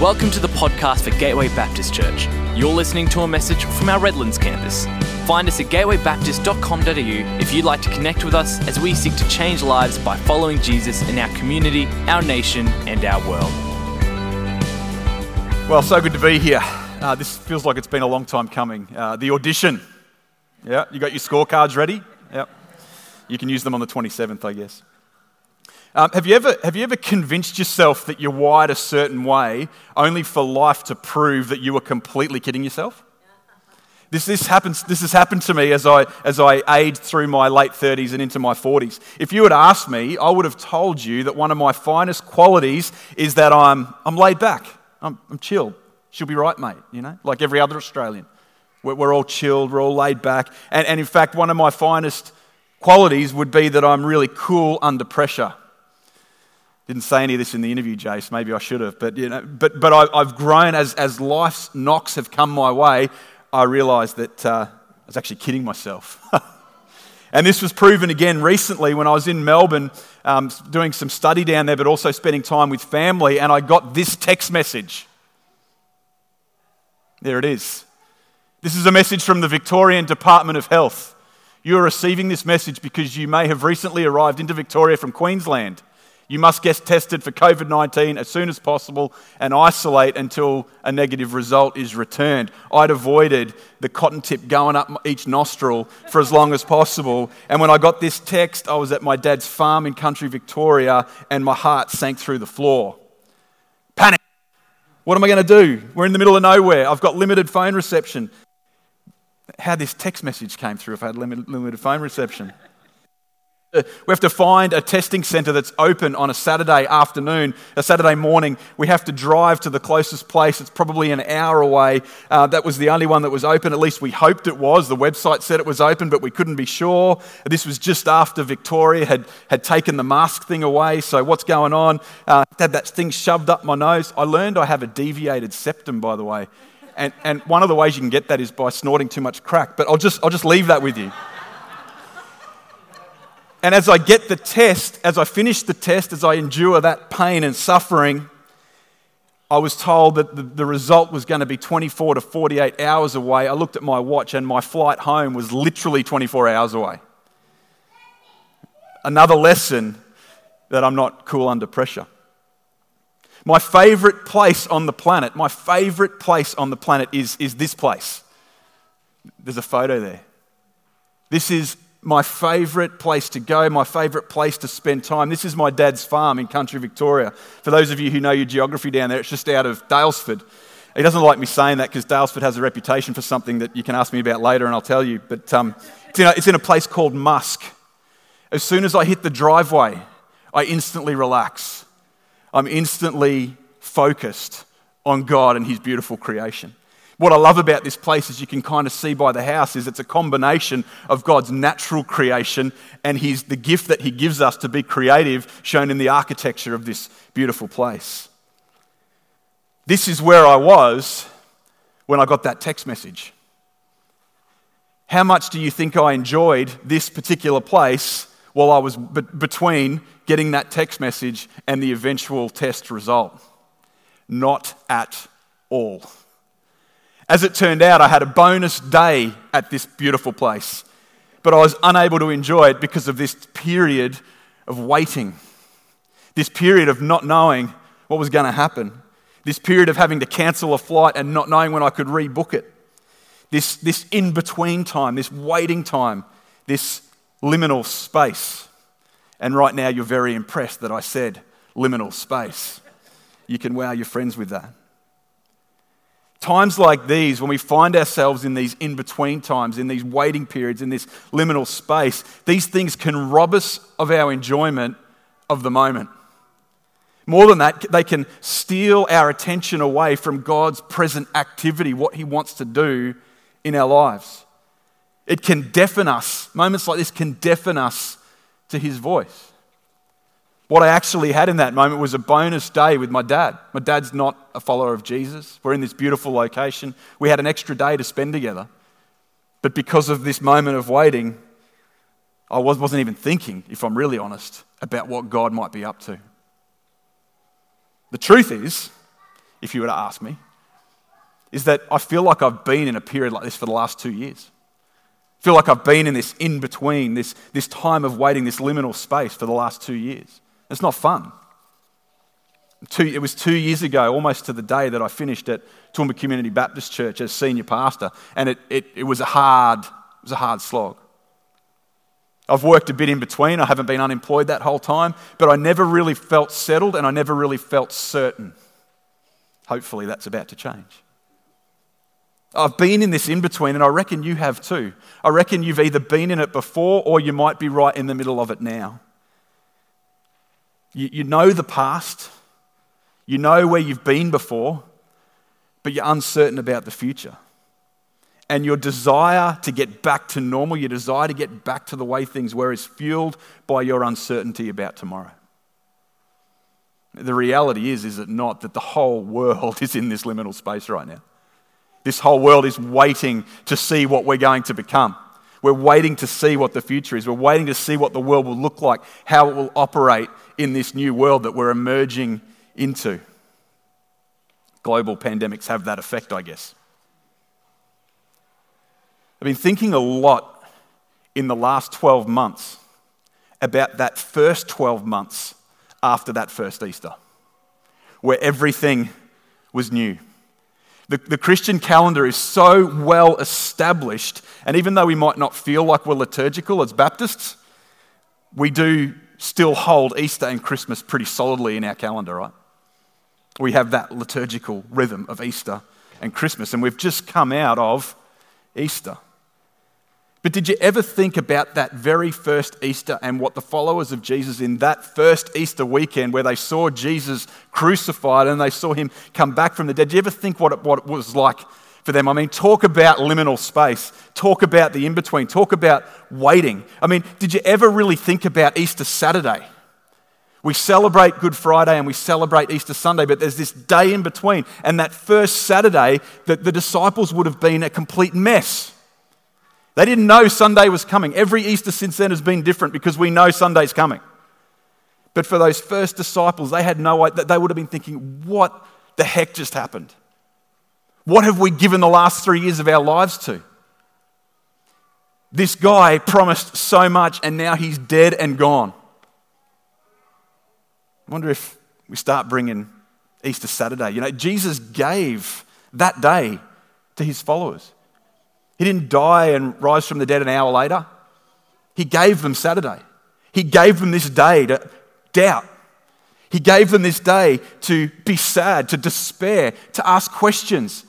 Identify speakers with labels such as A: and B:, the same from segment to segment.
A: Welcome to the podcast for Gateway Baptist Church. You're listening to a message from our Redlands campus. Find us at gatewaybaptist.com.au if you'd like to connect with us as we seek to change lives by following Jesus in our community, our nation, and our world.
B: Well, so good to be here. Uh, this feels like it's been a long time coming. Uh, the audition. Yeah, you got your scorecards ready? Yep. You can use them on the 27th, I guess. Um, have, you ever, have you ever convinced yourself that you're wired a certain way only for life to prove that you were completely kidding yourself? This, this, happens, this has happened to me as I, as I aged through my late 30s and into my 40s. If you had asked me, I would have told you that one of my finest qualities is that I'm, I'm laid back, I'm, I'm chilled. She'll be right, mate, you know, like every other Australian. We're, we're all chilled, we're all laid back. And, and in fact, one of my finest qualities would be that I'm really cool under pressure. Didn't say any of this in the interview, Jace. Maybe I should have. But, you know, but, but I, have grown as, as life's knocks have come my way. I realised that uh, I was actually kidding myself. and this was proven again recently when I was in Melbourne um, doing some study down there, but also spending time with family. And I got this text message. There it is. This is a message from the Victorian Department of Health. You are receiving this message because you may have recently arrived into Victoria from Queensland. You must get tested for COVID 19 as soon as possible and isolate until a negative result is returned. I'd avoided the cotton tip going up each nostril for as long as possible. And when I got this text, I was at my dad's farm in country Victoria and my heart sank through the floor. Panic. What am I going to do? We're in the middle of nowhere. I've got limited phone reception. How this text message came through if I had limited, limited phone reception. We have to find a testing centre that's open on a Saturday afternoon, a Saturday morning. We have to drive to the closest place. It's probably an hour away. Uh, that was the only one that was open. At least we hoped it was. The website said it was open, but we couldn't be sure. This was just after Victoria had, had taken the mask thing away. So, what's going on? Uh, had that thing shoved up my nose. I learned I have a deviated septum, by the way. And, and one of the ways you can get that is by snorting too much crack. But I'll just, I'll just leave that with you. And as I get the test, as I finish the test, as I endure that pain and suffering, I was told that the, the, result was going to be 24 to 48 hours away. I looked at my watch and my flight home was literally 24 hours away. Another lesson that I'm not cool under pressure. My favorite place on the planet, my favorite place on the planet is, is this place. There's a photo there. This is my favourite place to go, my favourite place to spend time. This is my dad's farm in country Victoria. For those of you who know your geography down there, it's just out of Daylesford. He doesn't like me saying that because Daylesford has a reputation for something that you can ask me about later and I'll tell you. But um, it's, in a, it's in a place called Musk. As soon as I hit the driveway, I instantly relax. I'm instantly focused on God and His beautiful creation. What I love about this place, as you can kind of see by the house, is it's a combination of God's natural creation and his, the gift that He gives us to be creative, shown in the architecture of this beautiful place. This is where I was when I got that text message. How much do you think I enjoyed this particular place while I was be- between getting that text message and the eventual test result? Not at all. As it turned out, I had a bonus day at this beautiful place, but I was unable to enjoy it because of this period of waiting, this period of not knowing what was going to happen, this period of having to cancel a flight and not knowing when I could rebook it, this, this in between time, this waiting time, this liminal space. And right now, you're very impressed that I said liminal space. You can wow your friends with that. Times like these, when we find ourselves in these in between times, in these waiting periods, in this liminal space, these things can rob us of our enjoyment of the moment. More than that, they can steal our attention away from God's present activity, what He wants to do in our lives. It can deafen us. Moments like this can deafen us to His voice. What I actually had in that moment was a bonus day with my dad. My dad's not a follower of Jesus. We're in this beautiful location. We had an extra day to spend together. But because of this moment of waiting, I wasn't even thinking, if I'm really honest, about what God might be up to. The truth is, if you were to ask me, is that I feel like I've been in a period like this for the last two years. I feel like I've been in this in between, this, this time of waiting, this liminal space for the last two years. It's not fun. Two, it was two years ago, almost to the day, that I finished at Toowoomba Community Baptist Church as senior pastor, and it, it, it, was, a hard, it was a hard slog. I've worked a bit in between. I haven't been unemployed that whole time, but I never really felt settled and I never really felt certain. Hopefully, that's about to change. I've been in this in between, and I reckon you have too. I reckon you've either been in it before or you might be right in the middle of it now. You, you know the past, you know where you've been before, but you're uncertain about the future and your desire to get back to normal, your desire to get back to the way things were, is fueled by your uncertainty about tomorrow. The reality is, is it not, that the whole world is in this liminal space right now. This whole world is waiting to see what we're going to become. We're waiting to see what the future is. We're waiting to see what the world will look like, how it will operate in this new world that we're emerging into. Global pandemics have that effect, I guess. I've been thinking a lot in the last 12 months about that first 12 months after that first Easter, where everything was new. The, the Christian calendar is so well established, and even though we might not feel like we're liturgical as Baptists, we do still hold Easter and Christmas pretty solidly in our calendar, right? We have that liturgical rhythm of Easter and Christmas, and we've just come out of Easter. But did you ever think about that very first Easter and what the followers of Jesus in that first Easter weekend, where they saw Jesus crucified and they saw him come back from the dead? Did you ever think what it, what it was like for them? I mean, talk about liminal space, talk about the in between, talk about waiting. I mean, did you ever really think about Easter Saturday? We celebrate Good Friday and we celebrate Easter Sunday, but there's this day in between. And that first Saturday, that the disciples would have been a complete mess. They didn't know Sunday was coming. Every Easter since then has been different because we know Sunday's coming. But for those first disciples, they had no idea. They would have been thinking, what the heck just happened? What have we given the last three years of our lives to? This guy promised so much and now he's dead and gone. I wonder if we start bringing Easter Saturday. You know, Jesus gave that day to his followers. He didn't die and rise from the dead an hour later. He gave them Saturday. He gave them this day to doubt. He gave them this day to be sad, to despair, to ask questions,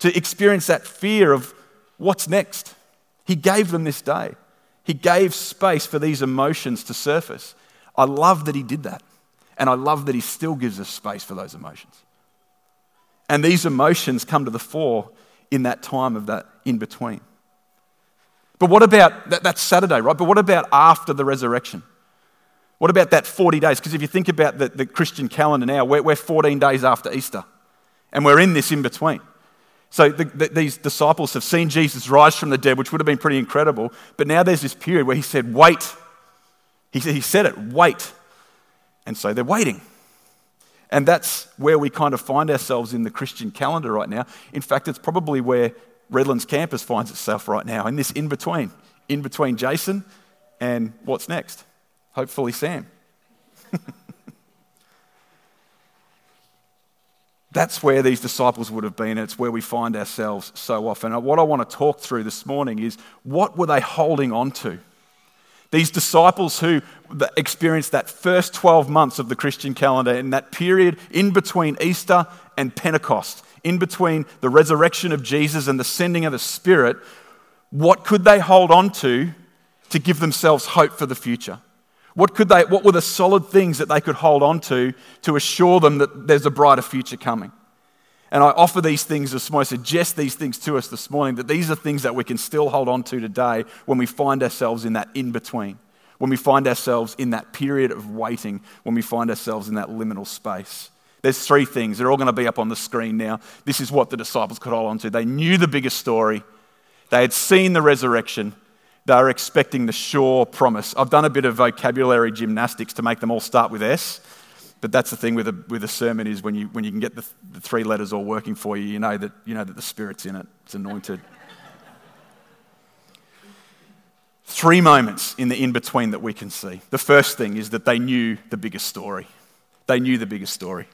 B: to experience that fear of what's next. He gave them this day. He gave space for these emotions to surface. I love that he did that. And I love that he still gives us space for those emotions. And these emotions come to the fore in that time of that in between. But what about that, that's Saturday, right? But what about after the resurrection? What about that 40 days? Because if you think about the, the Christian calendar now, we're, we're 14 days after Easter, and we're in this in between. So the, the, these disciples have seen Jesus rise from the dead, which would have been pretty incredible. But now there's this period where he said, Wait. He, said he said it, wait. And so they're waiting. And that's where we kind of find ourselves in the Christian calendar right now. In fact, it's probably where Redlands campus finds itself right now, in this in between, in between Jason and what's next? Hopefully, Sam. That's where these disciples would have been. It's where we find ourselves so often. What I want to talk through this morning is what were they holding on to? These disciples who experienced that first 12 months of the Christian calendar in that period in between Easter and Pentecost, in between the resurrection of Jesus and the sending of the Spirit, what could they hold on to to give themselves hope for the future? What, could they, what were the solid things that they could hold on to to assure them that there's a brighter future coming? And I offer these things this morning, I suggest these things to us this morning, that these are things that we can still hold on to today when we find ourselves in that in between, when we find ourselves in that period of waiting, when we find ourselves in that liminal space. There's three things. They're all going to be up on the screen now. This is what the disciples could hold on to. They knew the bigger story, they had seen the resurrection, they were expecting the sure promise. I've done a bit of vocabulary gymnastics to make them all start with S. But that's the thing with a, with a sermon is when you, when you can get the, the three letters all working for you, you know, that, you know that the Spirit's in it. It's anointed. Three moments in the in between that we can see. The first thing is that they knew the biggest story. They knew the biggest story.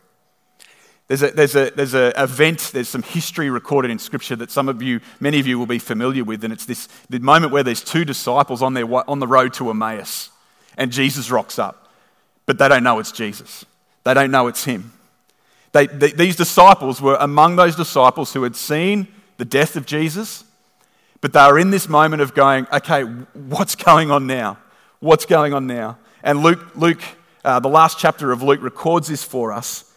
B: There's a, there's a, there's a event, there's some history recorded in Scripture that some of you, many of you will be familiar with, and it's this the moment where there's two disciples on, their, on the road to Emmaus, and Jesus rocks up, but they don't know it's Jesus. They don't know it's him. They, they, these disciples were among those disciples who had seen the death of Jesus, but they are in this moment of going, okay, what's going on now? What's going on now? And Luke, Luke uh, the last chapter of Luke records this for us.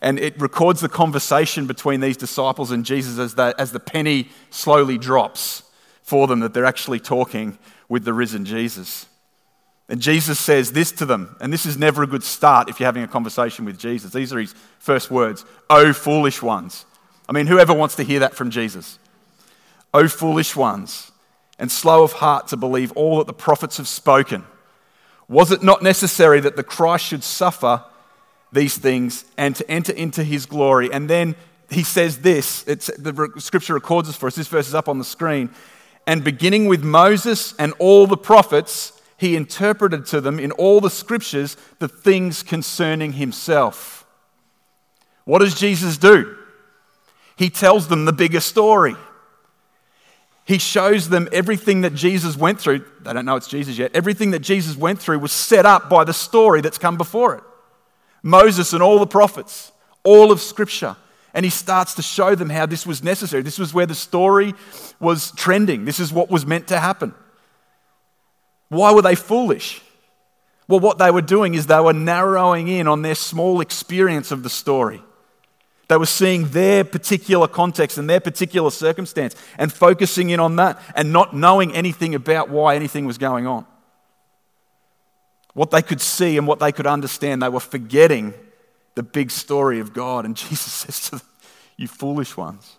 B: And it records the conversation between these disciples and Jesus as as the penny slowly drops for them that they're actually talking with the risen Jesus. And Jesus says this to them, and this is never a good start if you're having a conversation with Jesus. These are his first words Oh, foolish ones. I mean, whoever wants to hear that from Jesus? Oh, foolish ones, and slow of heart to believe all that the prophets have spoken. Was it not necessary that the Christ should suffer these things and to enter into his glory? And then he says this it's, the scripture records this for us. This verse is up on the screen. And beginning with Moses and all the prophets, he interpreted to them in all the scriptures the things concerning himself. What does Jesus do? He tells them the bigger story. He shows them everything that Jesus went through. They don't know it's Jesus yet. Everything that Jesus went through was set up by the story that's come before it Moses and all the prophets, all of Scripture. And he starts to show them how this was necessary. This was where the story was trending. This is what was meant to happen. Why were they foolish? Well, what they were doing is they were narrowing in on their small experience of the story. They were seeing their particular context and their particular circumstance and focusing in on that and not knowing anything about why anything was going on. What they could see and what they could understand, they were forgetting the big story of God. And Jesus says to them, You foolish ones.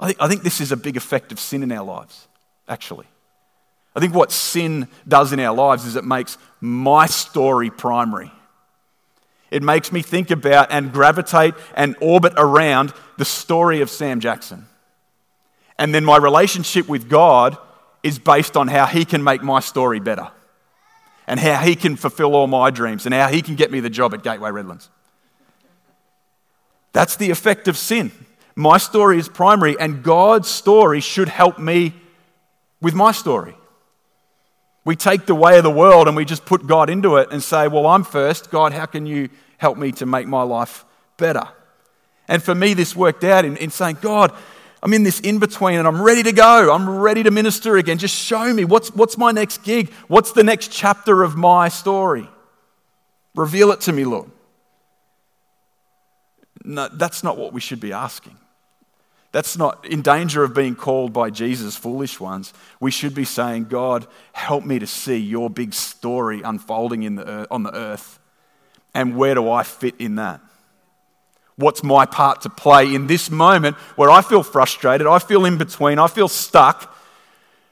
B: I think, I think this is a big effect of sin in our lives, actually. I think what sin does in our lives is it makes my story primary. It makes me think about and gravitate and orbit around the story of Sam Jackson. And then my relationship with God is based on how He can make my story better and how He can fulfill all my dreams and how He can get me the job at Gateway Redlands. That's the effect of sin. My story is primary, and God's story should help me with my story. We take the way of the world and we just put God into it and say, Well, I'm first. God, how can you help me to make my life better? And for me, this worked out in, in saying, God, I'm in this in between and I'm ready to go. I'm ready to minister again. Just show me what's, what's my next gig? What's the next chapter of my story? Reveal it to me, Lord. No, that's not what we should be asking. That's not in danger of being called by Jesus foolish ones. We should be saying, God, help me to see your big story unfolding in the earth, on the earth. And where do I fit in that? What's my part to play in this moment where I feel frustrated, I feel in between, I feel stuck?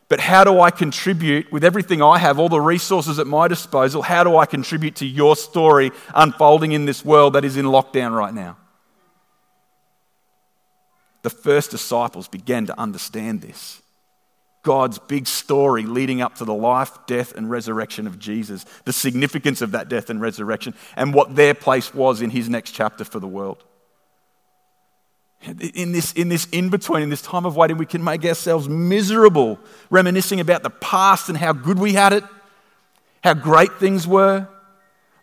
B: But how do I contribute with everything I have, all the resources at my disposal? How do I contribute to your story unfolding in this world that is in lockdown right now? The first disciples began to understand this. God's big story leading up to the life, death, and resurrection of Jesus, the significance of that death and resurrection, and what their place was in his next chapter for the world. In this, in this in between, in this time of waiting, we can make ourselves miserable, reminiscing about the past and how good we had it, how great things were,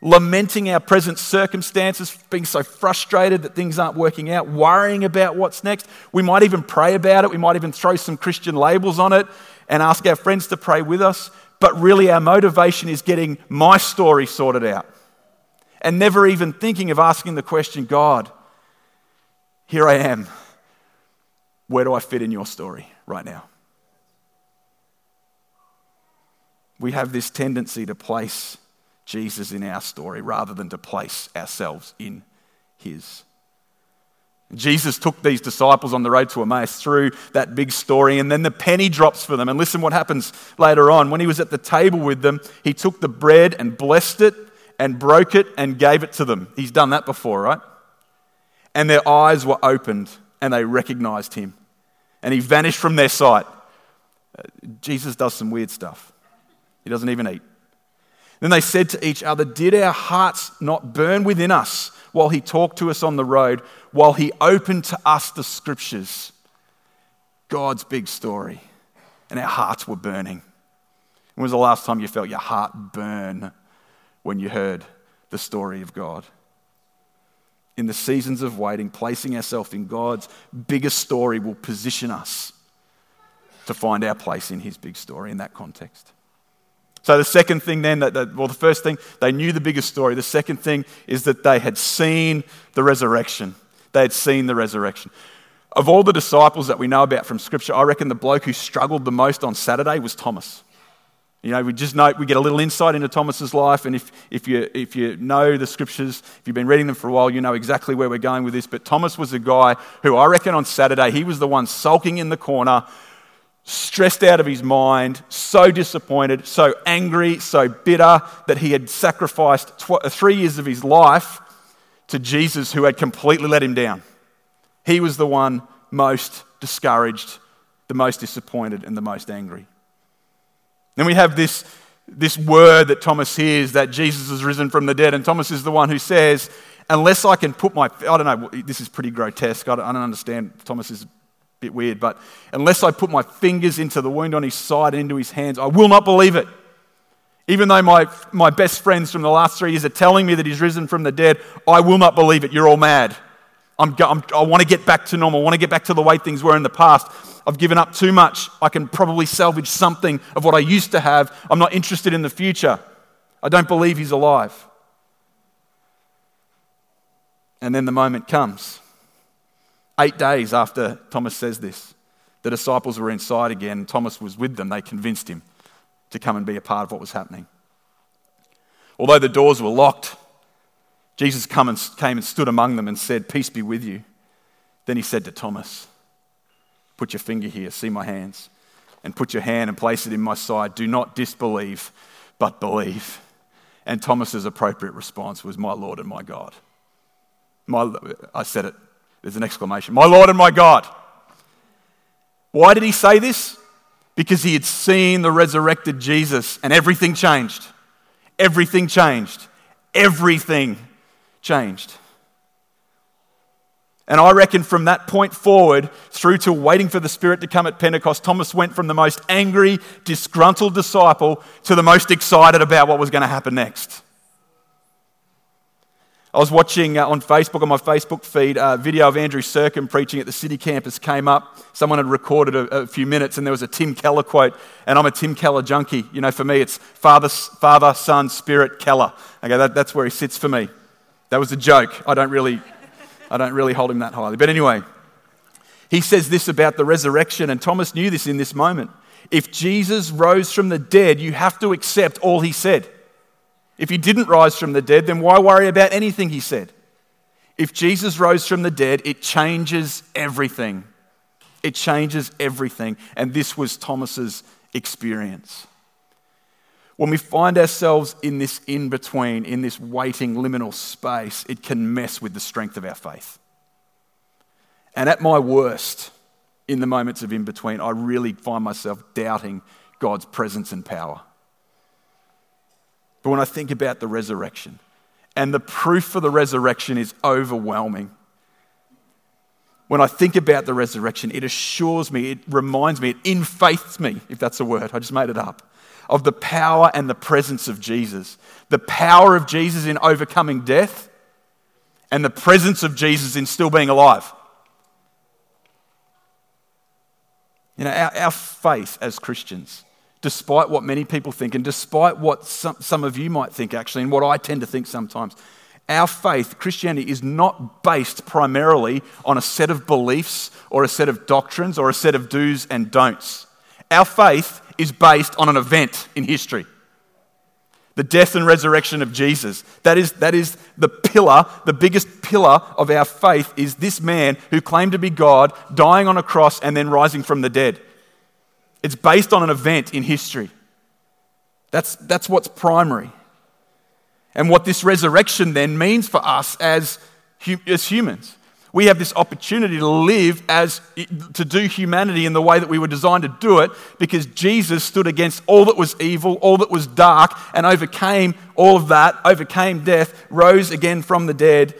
B: lamenting our present circumstances, being so frustrated that things aren't working out, worrying about what's next. We might even pray about it. We might even throw some Christian labels on it and ask our friends to pray with us. But really, our motivation is getting my story sorted out and never even thinking of asking the question God, here I am. Where do I fit in your story right now? We have this tendency to place Jesus in our story rather than to place ourselves in his. Jesus took these disciples on the road to Emmaus through that big story, and then the penny drops for them. And listen what happens later on. When he was at the table with them, he took the bread and blessed it and broke it and gave it to them. He's done that before, right? And their eyes were opened and they recognized him. And he vanished from their sight. Uh, Jesus does some weird stuff. He doesn't even eat. Then they said to each other, Did our hearts not burn within us while he talked to us on the road, while he opened to us the scriptures? God's big story. And our hearts were burning. When was the last time you felt your heart burn when you heard the story of God? In the seasons of waiting, placing ourselves in God's biggest story will position us to find our place in his big story in that context. So, the second thing then, that, that, well, the first thing, they knew the biggest story. The second thing is that they had seen the resurrection. They had seen the resurrection. Of all the disciples that we know about from Scripture, I reckon the bloke who struggled the most on Saturday was Thomas. You know, we just know, we get a little insight into Thomas's life, and if, if, you, if you know the scriptures, if you've been reading them for a while, you know exactly where we're going with this. But Thomas was a guy who I reckon on Saturday, he was the one sulking in the corner, stressed out of his mind, so disappointed, so angry, so bitter that he had sacrificed tw- uh, three years of his life to Jesus, who had completely let him down. He was the one most discouraged, the most disappointed, and the most angry. Then we have this, this word that Thomas hears that Jesus has risen from the dead, and Thomas is the one who says, Unless I can put my, I don't know, this is pretty grotesque. I don't, I don't understand. Thomas bit weird, but unless I put my fingers into the wound on his side and into his hands, I will not believe it. Even though my, my best friends from the last three years are telling me that he's risen from the dead, I will not believe it. You're all mad. I'm, I'm, i want to get back to normal. I want to get back to the way things were in the past. I've given up too much. I can probably salvage something of what I used to have. I'm not interested in the future. I don't believe he's alive. And then the moment comes. Eight days after Thomas says this, the disciples were inside again. Thomas was with them. They convinced him to come and be a part of what was happening. Although the doors were locked, Jesus come and, came and stood among them and said, Peace be with you. Then he said to Thomas, Put your finger here, see my hands, and put your hand and place it in my side. Do not disbelieve, but believe. And Thomas's appropriate response was, My Lord and my God. My, I said it there's an exclamation. My Lord and my God. Why did he say this? Because he had seen the resurrected Jesus and everything changed. Everything changed. Everything changed. And I reckon from that point forward, through to waiting for the Spirit to come at Pentecost, Thomas went from the most angry, disgruntled disciple to the most excited about what was going to happen next. I was watching uh, on Facebook, on my Facebook feed, a video of Andrew Serkin preaching at the city campus came up. Someone had recorded a, a, few minutes, and there was a Tim Keller quote. And I'm a Tim Keller junkie. You know, for me, it's Father, Father Son, Spirit, Keller. Okay, that, that's where he sits for me. That was a joke. I don't really, I don't really hold him that highly. But anyway, he says this about the resurrection, and Thomas knew this in this moment. If Jesus rose from the dead, you have to accept all he said. If he didn't rise from the dead, then why worry about anything he said? If Jesus rose from the dead, it changes everything. It changes everything. And this was Thomas's experience. When we find ourselves in this in between, in this waiting liminal space, it can mess with the strength of our faith. And at my worst, in the moments of in between, I really find myself doubting God's presence and power. But when I think about the resurrection, and the proof for the resurrection is overwhelming. When I think about the resurrection, it assures me, it reminds me, it infaiths me, if that's a word, I just made it up, of the power and the presence of Jesus. The power of Jesus in overcoming death, and the presence of Jesus in still being alive. You know, our, our faith as Christians despite what many people think, and despite what some, of you might think, actually, and what I tend to think sometimes, our faith, Christianity, is not based primarily on a set of beliefs or a set of doctrines or a set of do's and don'ts. Our faith is based on an event in history the death and resurrection of Jesus. That is, that is the pillar, the biggest pillar of our faith is this man who claimed to be God, dying on a cross and then rising from the dead. It's based on an event in history. That's, that's what's primary. and what this resurrection then means for us as, as humans. We have this opportunity to live as, to do humanity in the way that we were designed to do it because Jesus stood against all that was evil, all that was dark, and overcame all of that, overcame death, rose again from the dead,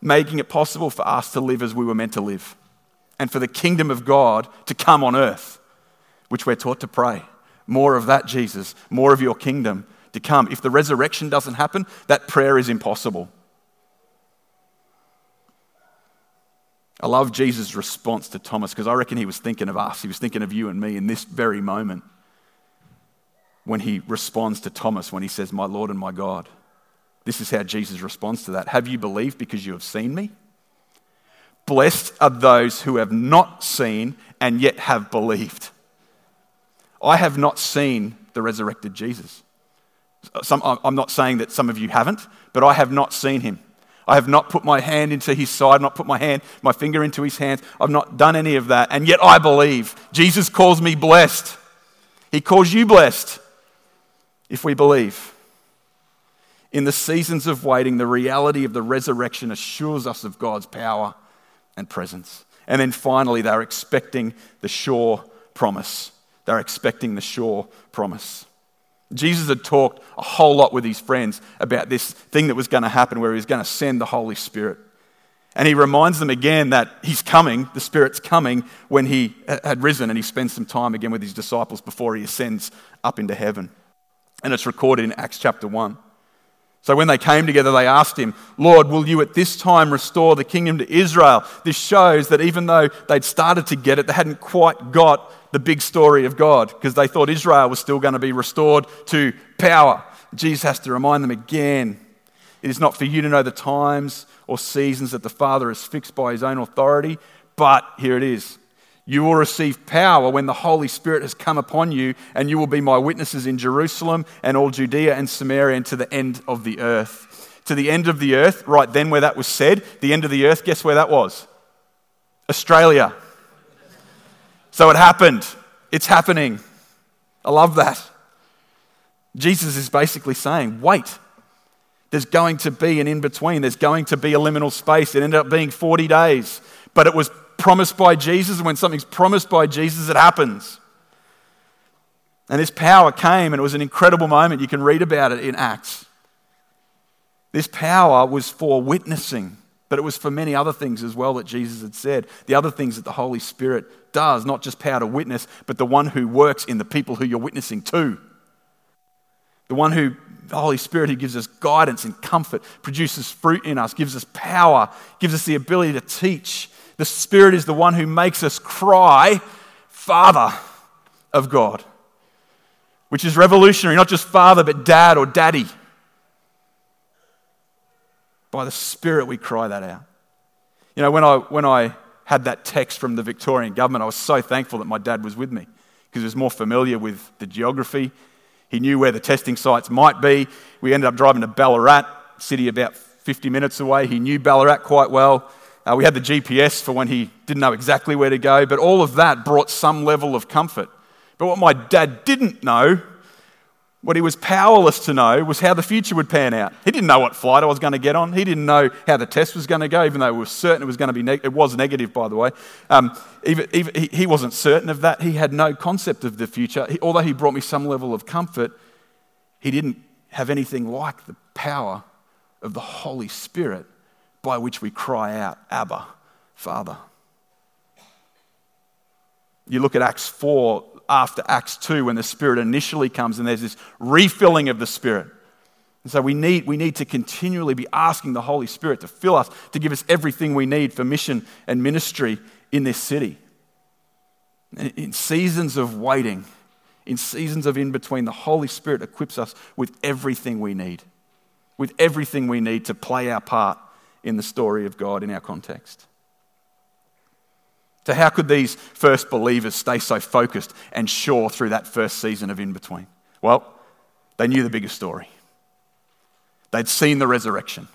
B: making it possible for us to live as we were meant to live and for the kingdom of God to come on earth, which we're taught to pray. More of that, Jesus, more of your kingdom to come. If the resurrection doesn't happen, that prayer is impossible. I love Jesus' response to Thomas because I reckon he was thinking of us. He was thinking of you and me in this very moment when he responds to Thomas when he says, My Lord and my God. This is how Jesus responds to that. Have you believed because you have seen me? Blessed are those who have not seen and yet have believed. I have not seen the resurrected Jesus. Some, I'm not saying that some of you haven't, but I have not seen him. I have not put my hand into his side, not put my hand, my finger into his hands. I've not done any of that. And yet I believe. Jesus calls me blessed. He calls you blessed if we believe. In the seasons of waiting, the reality of the resurrection assures us of God's power and presence. And then finally, they're expecting the sure promise. They're expecting the sure promise. Jesus had talked a whole lot with his friends about this thing that was going to happen where he was going to send the Holy Spirit. And he reminds them again that he's coming, the Spirit's coming, when he had risen and he spends some time again with his disciples before he ascends up into heaven. And it's recorded in Acts chapter 1. So when they came together, they asked him, Lord, will you at this time restore the kingdom to Israel? This shows that even though they'd started to get it, they hadn't quite got the big story of God because they thought Israel was still going to be restored to power. Jesus has to remind them again it is not for you to know the times or seasons that the Father has fixed by his own authority, but here it is you will receive power when the Holy Spirit has come upon you, and you will be my witnesses in Jerusalem and all Judea and Samaria and to the end of the earth. To the end of the earth, right then where that was said, the end of the earth, guess where that was? Australia. So it happened. It's happening. I love that. Jesus is basically saying, wait. There's going to be an in between. There's going to be a liminal space. It ended up being 40 days, but it was promised by Jesus, and when something's promised by Jesus, it happens. And this power came, and it was an incredible moment. You can read about it in Acts. This power was for witnessing, but it was for many other things as well that Jesus had said. The other things that the Holy Spirit does, not just power to witness, but the one who works in the people who you're witnessing to. The one who, the Holy Spirit, who gives us guidance and comfort, produces fruit in us, gives us power, gives us the ability to teach, the Spirit is the one who makes us cry, Father of God, which is revolutionary, not just Father, but Dad or Daddy. By the Spirit, we cry that out. You know, when I, when I had that text from the Victorian government, I was so thankful that my dad was with me because he was more familiar with the geography. He knew where the testing sites might be. We ended up driving to Ballarat, city about 50 minutes away. He knew Ballarat quite well. Uh, we had the GPS for when he didn't know exactly where to go, but all of that brought some level of comfort. But what my dad didn't know, what he was powerless to know, was how the future would pan out. He didn't know what flight I was going to get on. He didn't know how the test was going to go, even though we were certain it was going to be it was negative, by the way. Um, even, even, he, he wasn't certain of that. He had no concept of the future. He, although he brought me some level of comfort, he didn't have anything like the power of the Holy Spirit by which we cry out, Abba, Father. You look at Acts 4 after Acts 2 when the Spirit initially comes and there's this refilling of the Spirit. And so we need, we need to continually be asking the Holy Spirit to fill us, to give us everything we need for mission and ministry in this city. In seasons of waiting, in seasons of in between, the Holy Spirit equips us with everything we need, with everything we need to play our part in the story of God in our context. So, how could these first believers stay so focused and sure through that first season of in between? Well, they knew the bigger story. They'd seen the resurrection,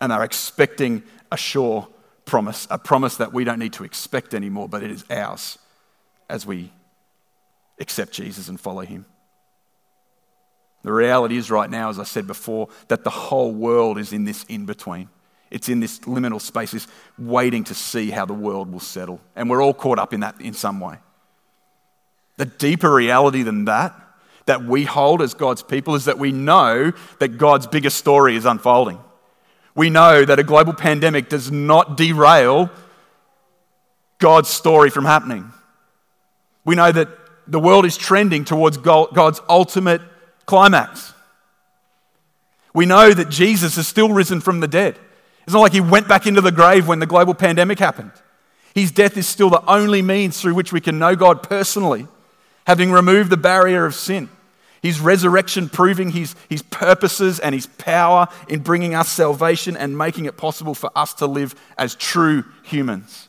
B: and they're expecting a sure promise, a promise that we don't need to expect anymore, but it is ours as we accept Jesus and follow him. The reality is, right now, as I said before, that the whole world is in this in between. It's in this liminal space, this waiting to see how the world will settle. And we're all caught up in that in some way. The deeper reality than that, that we hold as God's people, is that we know that God's biggest story is unfolding. We know that a global pandemic does not derail God's story from happening. We know that the world is trending towards God's ultimate climax. We know that Jesus is still risen from the dead. It's not like he went back into the grave when the global pandemic happened. His death is still the only means through which we can know God personally, having removed the barrier of sin. His resurrection proving his, his purposes and his power in bringing us salvation and making it possible for us to live as true humans.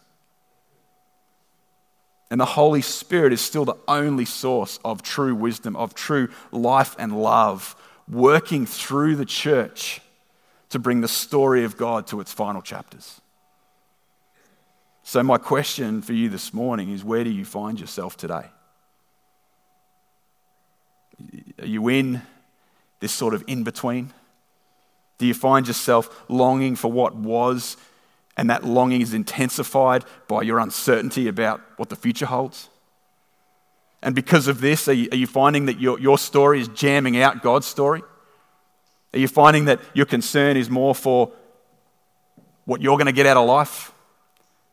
B: And the Holy Spirit is still the only source of true wisdom, of true life and love, working through the church to bring the story of God to its final chapters. So, my question for you this morning is where do you find yourself today? Are you in this sort of in between? Do you find yourself longing for what was and that longing is intensified by your uncertainty about what the future holds? And because of this, are you, are you finding that your, your story is jamming out God's story? Are you finding that your concern is more for what you're going to get out of life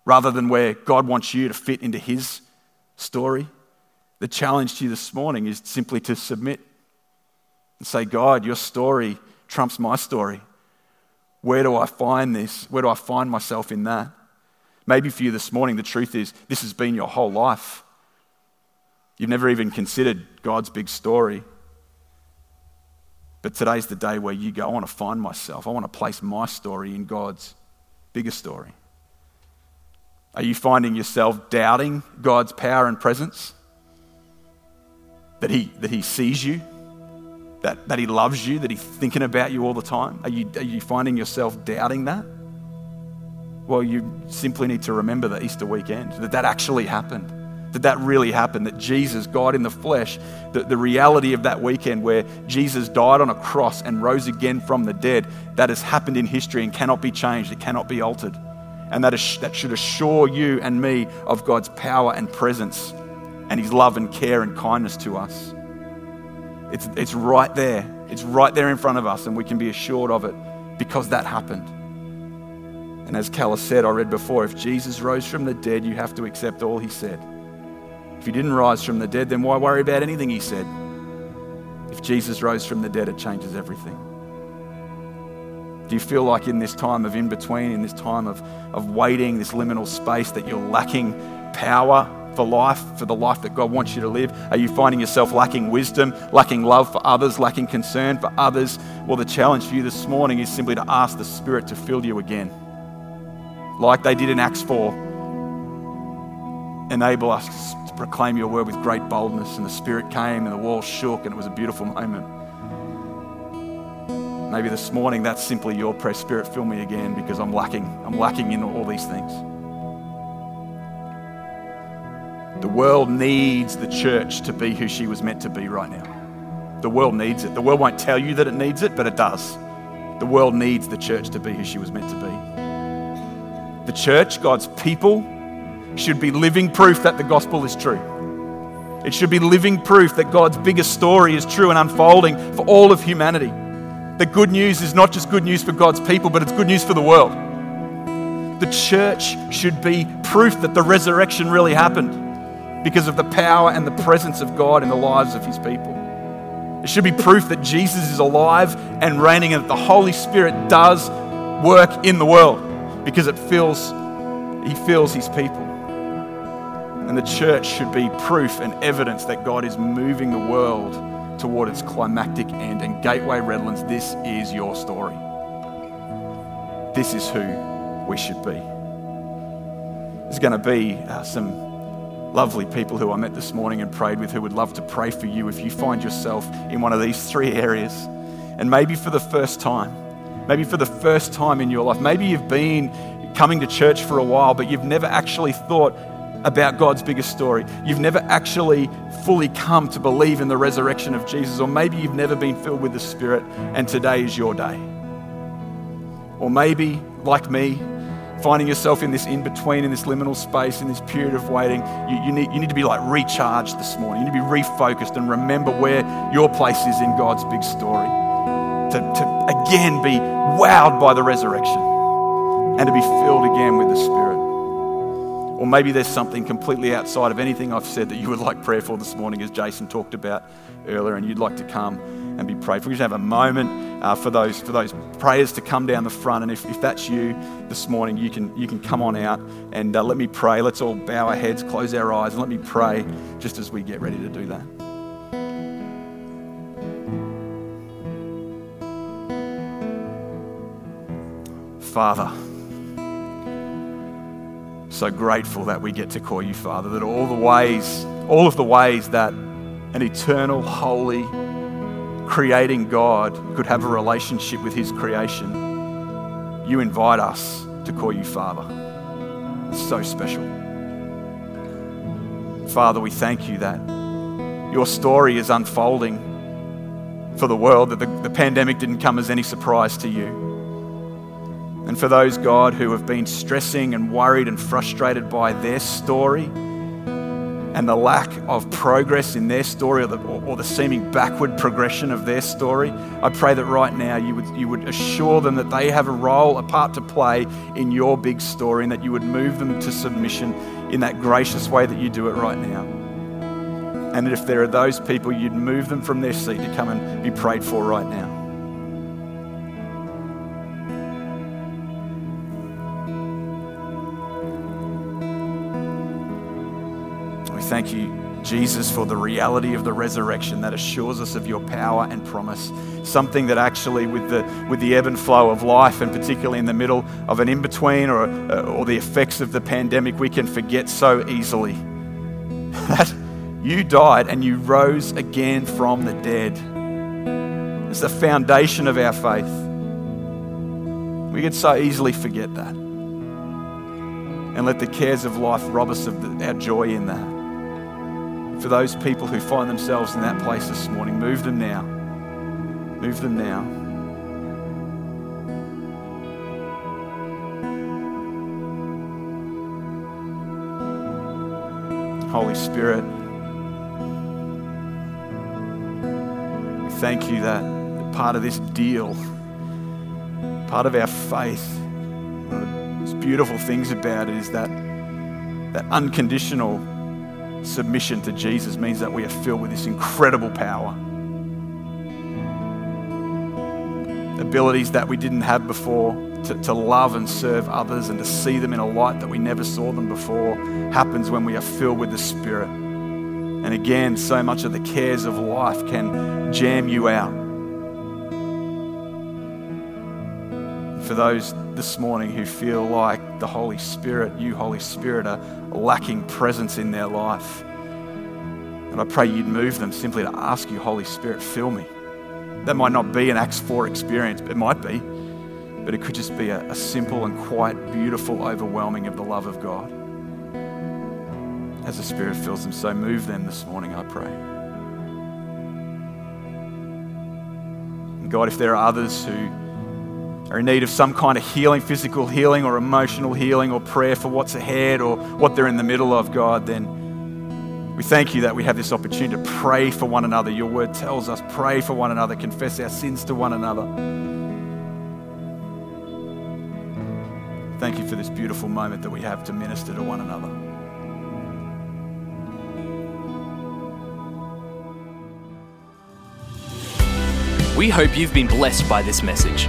B: rather than where God wants you to fit into His story? The challenge to you this morning is simply to submit and say, God, your story trumps my story. Where do I find this? Where do I find myself in that? Maybe for you this morning, the truth is this has been your whole life. You've never even considered God's big story. But today's the day where you go, I want to find myself. I want to place my story in God's bigger story. Are you finding yourself doubting God's power and presence? That He, that he sees you? that, that He loves you, that He's thinking about you all the time? Are you, are you finding yourself doubting that? Well, you simply need to remember the Easter weekend, that that actually happened, that that really happened, that Jesus, God in the flesh, the, the reality of that weekend where Jesus died on a cross and rose again from the dead, that has happened in history and cannot be changed, it cannot be altered. And that, is, that should assure you and me of God's power and presence and His love and care and kindness to us. It's, it's right there. It's right there in front of us, and we can be assured of it because that happened. And as Keller said, I read before, if Jesus rose from the dead, you have to accept all he said. If he didn't rise from the dead, then why worry about anything he said? If Jesus rose from the dead, it changes everything. Do you feel like in this time of in between, in this time of, of waiting, this liminal space, that you're lacking power for life, for the life that God wants you to live? Are you finding yourself lacking wisdom, lacking love for others, lacking concern for others? Well, the challenge for you this morning is simply to ask the Spirit to fill you again. Like they did in Acts 4. Enable us to proclaim your word with great boldness. And the Spirit came and the walls shook, and it was a beautiful moment. Maybe this morning that's simply your prayer. Spirit, fill me again because I'm lacking. I'm lacking in all these things. The world needs the church to be who she was meant to be right now. The world needs it. The world won't tell you that it needs it, but it does. The world needs the church to be who she was meant to be. The church, God's people, should be living proof that the gospel is true. It should be living proof that God's biggest story is true and unfolding for all of humanity. The good news is not just good news for God's people, but it's good news for the world. The church should be proof that the resurrection really happened because of the power and the presence of God in the lives of his people. It should be proof that Jesus is alive and reigning and that the Holy Spirit does work in the world because it fills, he fills his people. And the church should be proof and evidence that God is moving the world toward its climactic end. And Gateway Redlands, this is your story. This is who we should be. There's going to be uh, some lovely people who I met this morning and prayed with who would love to pray for you if you find yourself in one of these three areas. And maybe for the first time, maybe for the first time in your life, maybe you've been coming to church for a while, but you've never actually thought, about God's biggest story. You've never actually fully come to believe in the resurrection of Jesus, or maybe you've never been filled with the Spirit and today is your day. Or maybe, like me, finding yourself in this in between, in this liminal space, in this period of waiting, you, you, need, you need to be like recharged this morning. You need to be refocused and remember where your place is in God's big story. To, to again be wowed by the resurrection and to be filled again with the Spirit. Or maybe there's something completely outside of anything I've said that you would like prayer for this morning, as Jason talked about earlier, and you'd like to come and be prayed for. We just have a moment uh, for those for those prayers to come down the front, and if, if that's you this morning, you can you can come on out and uh, let me pray. Let's all bow our heads, close our eyes, and let me pray just as we get ready to do that. Father so grateful that we get to call you Father, that all the ways, all of the ways that an eternal, holy, creating God could have a relationship with his creation, you invite us to call you Father. It's so special. Father, we thank you that your story is unfolding for the world, that the, the pandemic didn't come as any surprise to you. And for those, God, who have been stressing and worried and frustrated by their story and the lack of progress in their story or the, or the seeming backward progression of their story, I pray that right now you would, you would assure them that they have a role, a part to play in your big story, and that you would move them to submission in that gracious way that you do it right now. And that if there are those people, you'd move them from their seat to come and be prayed for right now. Thank you, Jesus, for the reality of the resurrection that assures us of your power and promise. Something that actually, with the, with the ebb and flow of life, and particularly in the middle of an in between or, uh, or the effects of the pandemic, we can forget so easily that you died and you rose again from the dead. It's the foundation of our faith. We could so easily forget that and let the cares of life rob us of the, our joy in that for those people who find themselves in that place this morning. Move them now. Move them now. Holy Spirit, we thank you that part of this deal, part of our faith, one of the beautiful things about it is that that unconditional submission to Jesus means that we are filled with this incredible power. Abilities that we didn't have before to, to love and serve others and to see them in a light that we never saw them before happens when we are filled with the Spirit. And again, so much of the cares of life can jam you out. For those this morning who feel like the Holy Spirit, you, Holy Spirit, are lacking presence in their life. And I pray you'd move them simply to ask you, Holy Spirit, fill me. That might not be an Acts 4 experience, it might be, but it could just be a, a simple and quite beautiful overwhelming of the love of God. As the Spirit fills them, so move them this morning, I pray. God, if there are others who are in need of some kind of healing, physical healing or emotional healing or prayer for what's ahead or what they're in the middle of, God, then we thank you that we have this opportunity to pray for one another. Your word tells us pray for one another, confess our sins to one another. Thank you for this beautiful moment that we have to minister to one another.
A: We hope you've been blessed by this message.